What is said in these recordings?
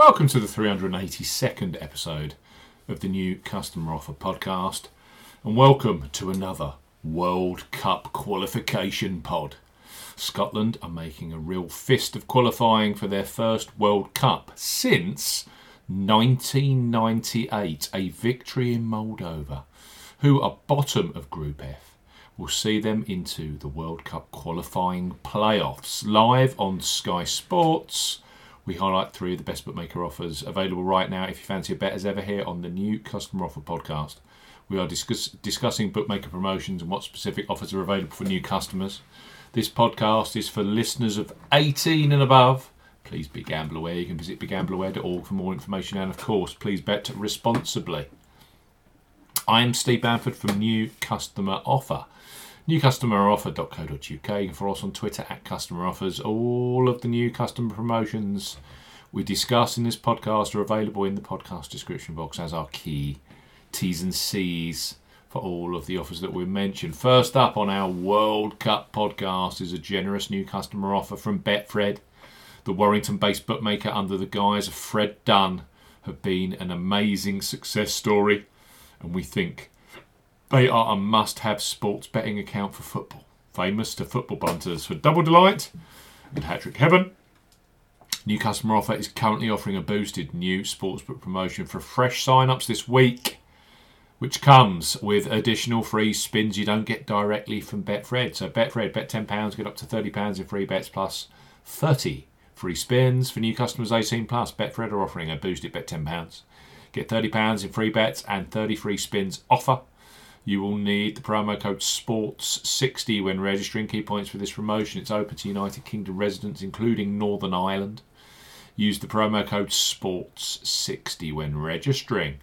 Welcome to the 382nd episode of the new Customer Offer podcast, and welcome to another World Cup qualification pod. Scotland are making a real fist of qualifying for their first World Cup since 1998, a victory in Moldova, who are bottom of Group F. Will see them into the World Cup qualifying playoffs live on Sky Sports we highlight three of the best bookmaker offers available right now if you fancy a bet as ever here on the new Customer Offer podcast. We are discuss- discussing bookmaker promotions and what specific offers are available for new customers. This podcast is for listeners of 18 and above. Please be gamble aware. You can visit begambleaware.org for more information and, of course, please bet responsibly. I am Steve Bamford from New Customer Offer newcustomeroffer.co.uk. You can follow us on Twitter at Customer Offers. All of the new customer promotions we discuss in this podcast are available in the podcast description box as our key T's and C's for all of the offers that we mentioned. First up on our World Cup podcast is a generous new customer offer from Betfred. The Warrington based bookmaker under the guise of Fred Dunn have been an amazing success story, and we think they are a must have sports betting account for football, famous to football punters for Double Delight and Hat-Trick Heaven. New customer offer is currently offering a boosted new sportsbook promotion for fresh sign-ups this week, which comes with additional free spins you don't get directly from Betfred. So Betfred, bet £10, get up to £30 in free bets plus 30 free spins. For new customers 18 plus, Betfred are offering a boosted bet £10. Get £30 in free bets and 30 free spins offer you will need the promo code SPORTS60 when registering. Key points for this promotion it's open to United Kingdom residents, including Northern Ireland. Use the promo code SPORTS60 when registering.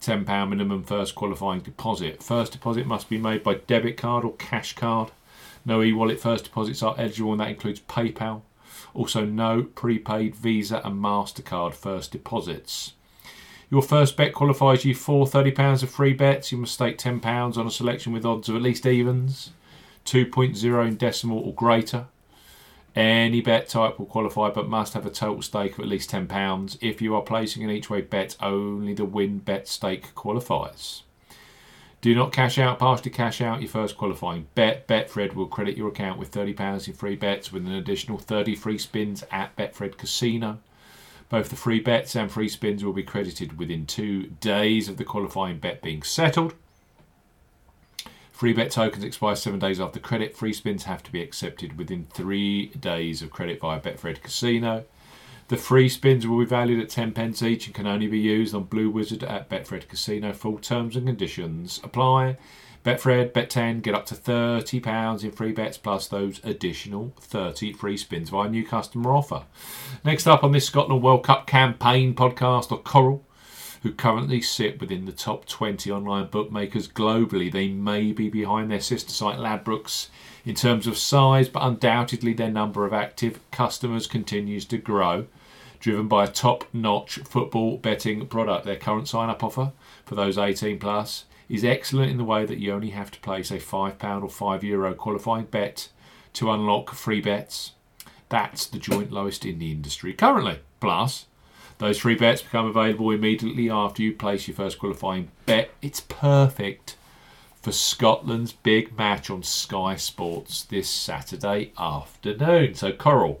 £10 minimum first qualifying deposit. First deposit must be made by debit card or cash card. No e wallet first deposits are eligible, and that includes PayPal. Also, no prepaid Visa and MasterCard first deposits. Your first bet qualifies you for £30 of free bets. You must stake £10 on a selection with odds of at least evens, 2.0 in decimal or greater. Any bet type will qualify but must have a total stake of at least £10. If you are placing an each way bet, only the win bet stake qualifies. Do not cash out, partially cash out your first qualifying bet. Betfred will credit your account with £30 in free bets with an additional 30 free spins at Betfred Casino. Both the free bets and free spins will be credited within two days of the qualifying bet being settled. Free bet tokens expire seven days after credit. Free spins have to be accepted within three days of credit via Betfred Casino. The free spins will be valued at 10 pence each and can only be used on Blue Wizard at Betfred Casino. Full terms and conditions apply. Betfred, bet 10, get up to £30 in free bets plus those additional 30 free spins via new customer offer. Next up on this Scotland World Cup campaign podcast are Coral, who currently sit within the top 20 online bookmakers globally. They may be behind their sister site Ladbrokes in terms of size, but undoubtedly their number of active customers continues to grow driven by a top-notch football betting product. Their current sign-up offer for those 18 plus is excellent in the way that you only have to place a £5 or €5 Euro qualifying bet to unlock free bets. That's the joint lowest in the industry currently. Plus, those free bets become available immediately after you place your first qualifying bet. It's perfect for Scotland's big match on Sky Sports this Saturday afternoon. So, Coral,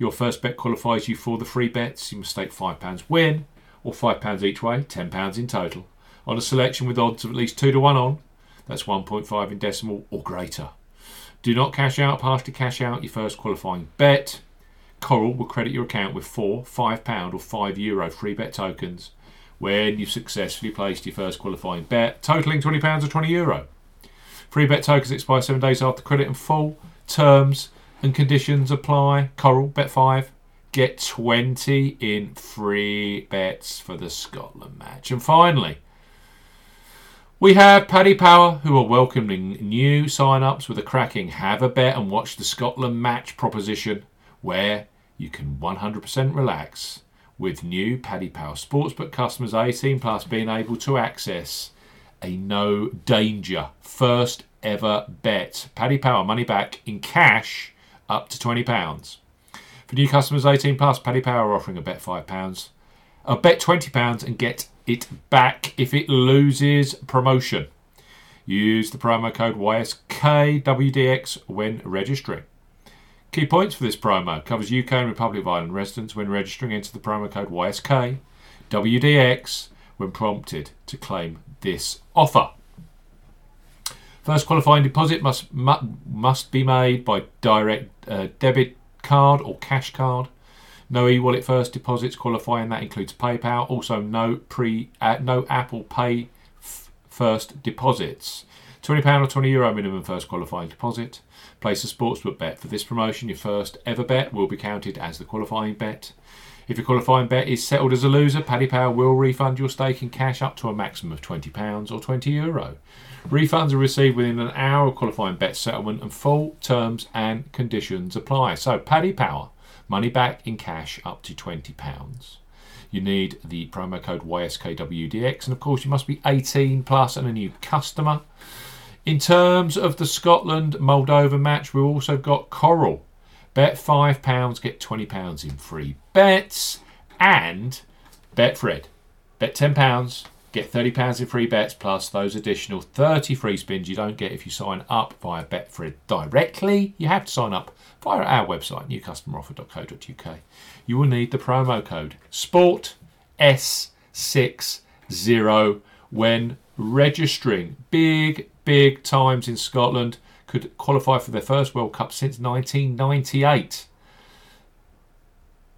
Your first bet qualifies you for the free bets. You must stake £5 win or £5 each way, £10 in total, on a selection with odds of at least 2 to 1 on. That's 1.5 in decimal or greater. Do not cash out, partially cash out your first qualifying bet. Coral will credit your account with four £5 or €5 Euro free bet tokens when you've successfully placed your first qualifying bet, totaling £20 or €20. Euro. Free bet tokens expire seven days after credit and full. Terms and conditions apply. Coral, bet 5, get 20 in free bets for the Scotland match. And finally, we have Paddy Power, who are welcoming new sign ups with a cracking have a bet and watch the Scotland match proposition, where you can 100% relax with new Paddy Power Sportsbook customers 18 plus being able to access a no danger first ever bet. Paddy Power money back in cash up to £20. For new customers 18 plus, Paddy Power are offering a bet £5. A bet £20 and get it back if it loses promotion. Use the promo code YSKWDX when registering. Key points for this promo covers UK and Republic of Ireland residents when registering. Enter the promo code YSKWDX when prompted to claim this offer. First qualifying deposit must must be made by direct uh, debit card or cash card. No e-wallet first deposits qualifying that includes PayPal. Also no pre uh, no Apple Pay f- first deposits. Twenty pound or twenty euro minimum first qualifying deposit. Place a sportsbook bet for this promotion. Your first ever bet will be counted as the qualifying bet. If your qualifying bet is settled as a loser, Paddy Power will refund your stake in cash up to a maximum of £20 or €20. Euro. Refunds are received within an hour of qualifying bet settlement and full terms and conditions apply. So, Paddy Power, money back in cash up to £20. You need the promo code YSKWDX, and of course, you must be 18 plus and a new customer. In terms of the Scotland Moldova match, we've also got Coral Bet £5, get £20 in free bets. And Betfred. Bet £10, get £30 in free bets plus those additional 30 free spins you don't get if you sign up via Betfred directly. You have to sign up via our website, newcustomeroffer.co.uk. You will need the promo code SPORT-S60 when registering. Big, big times in Scotland could qualify for their first World Cup since 1998.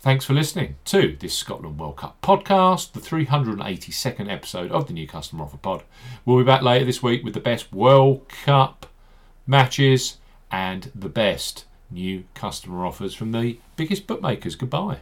Thanks for listening to this Scotland World Cup podcast, the 382nd episode of the New Customer Offer Pod. We'll be back later this week with the best World Cup matches and the best new customer offers from the biggest bookmakers. Goodbye.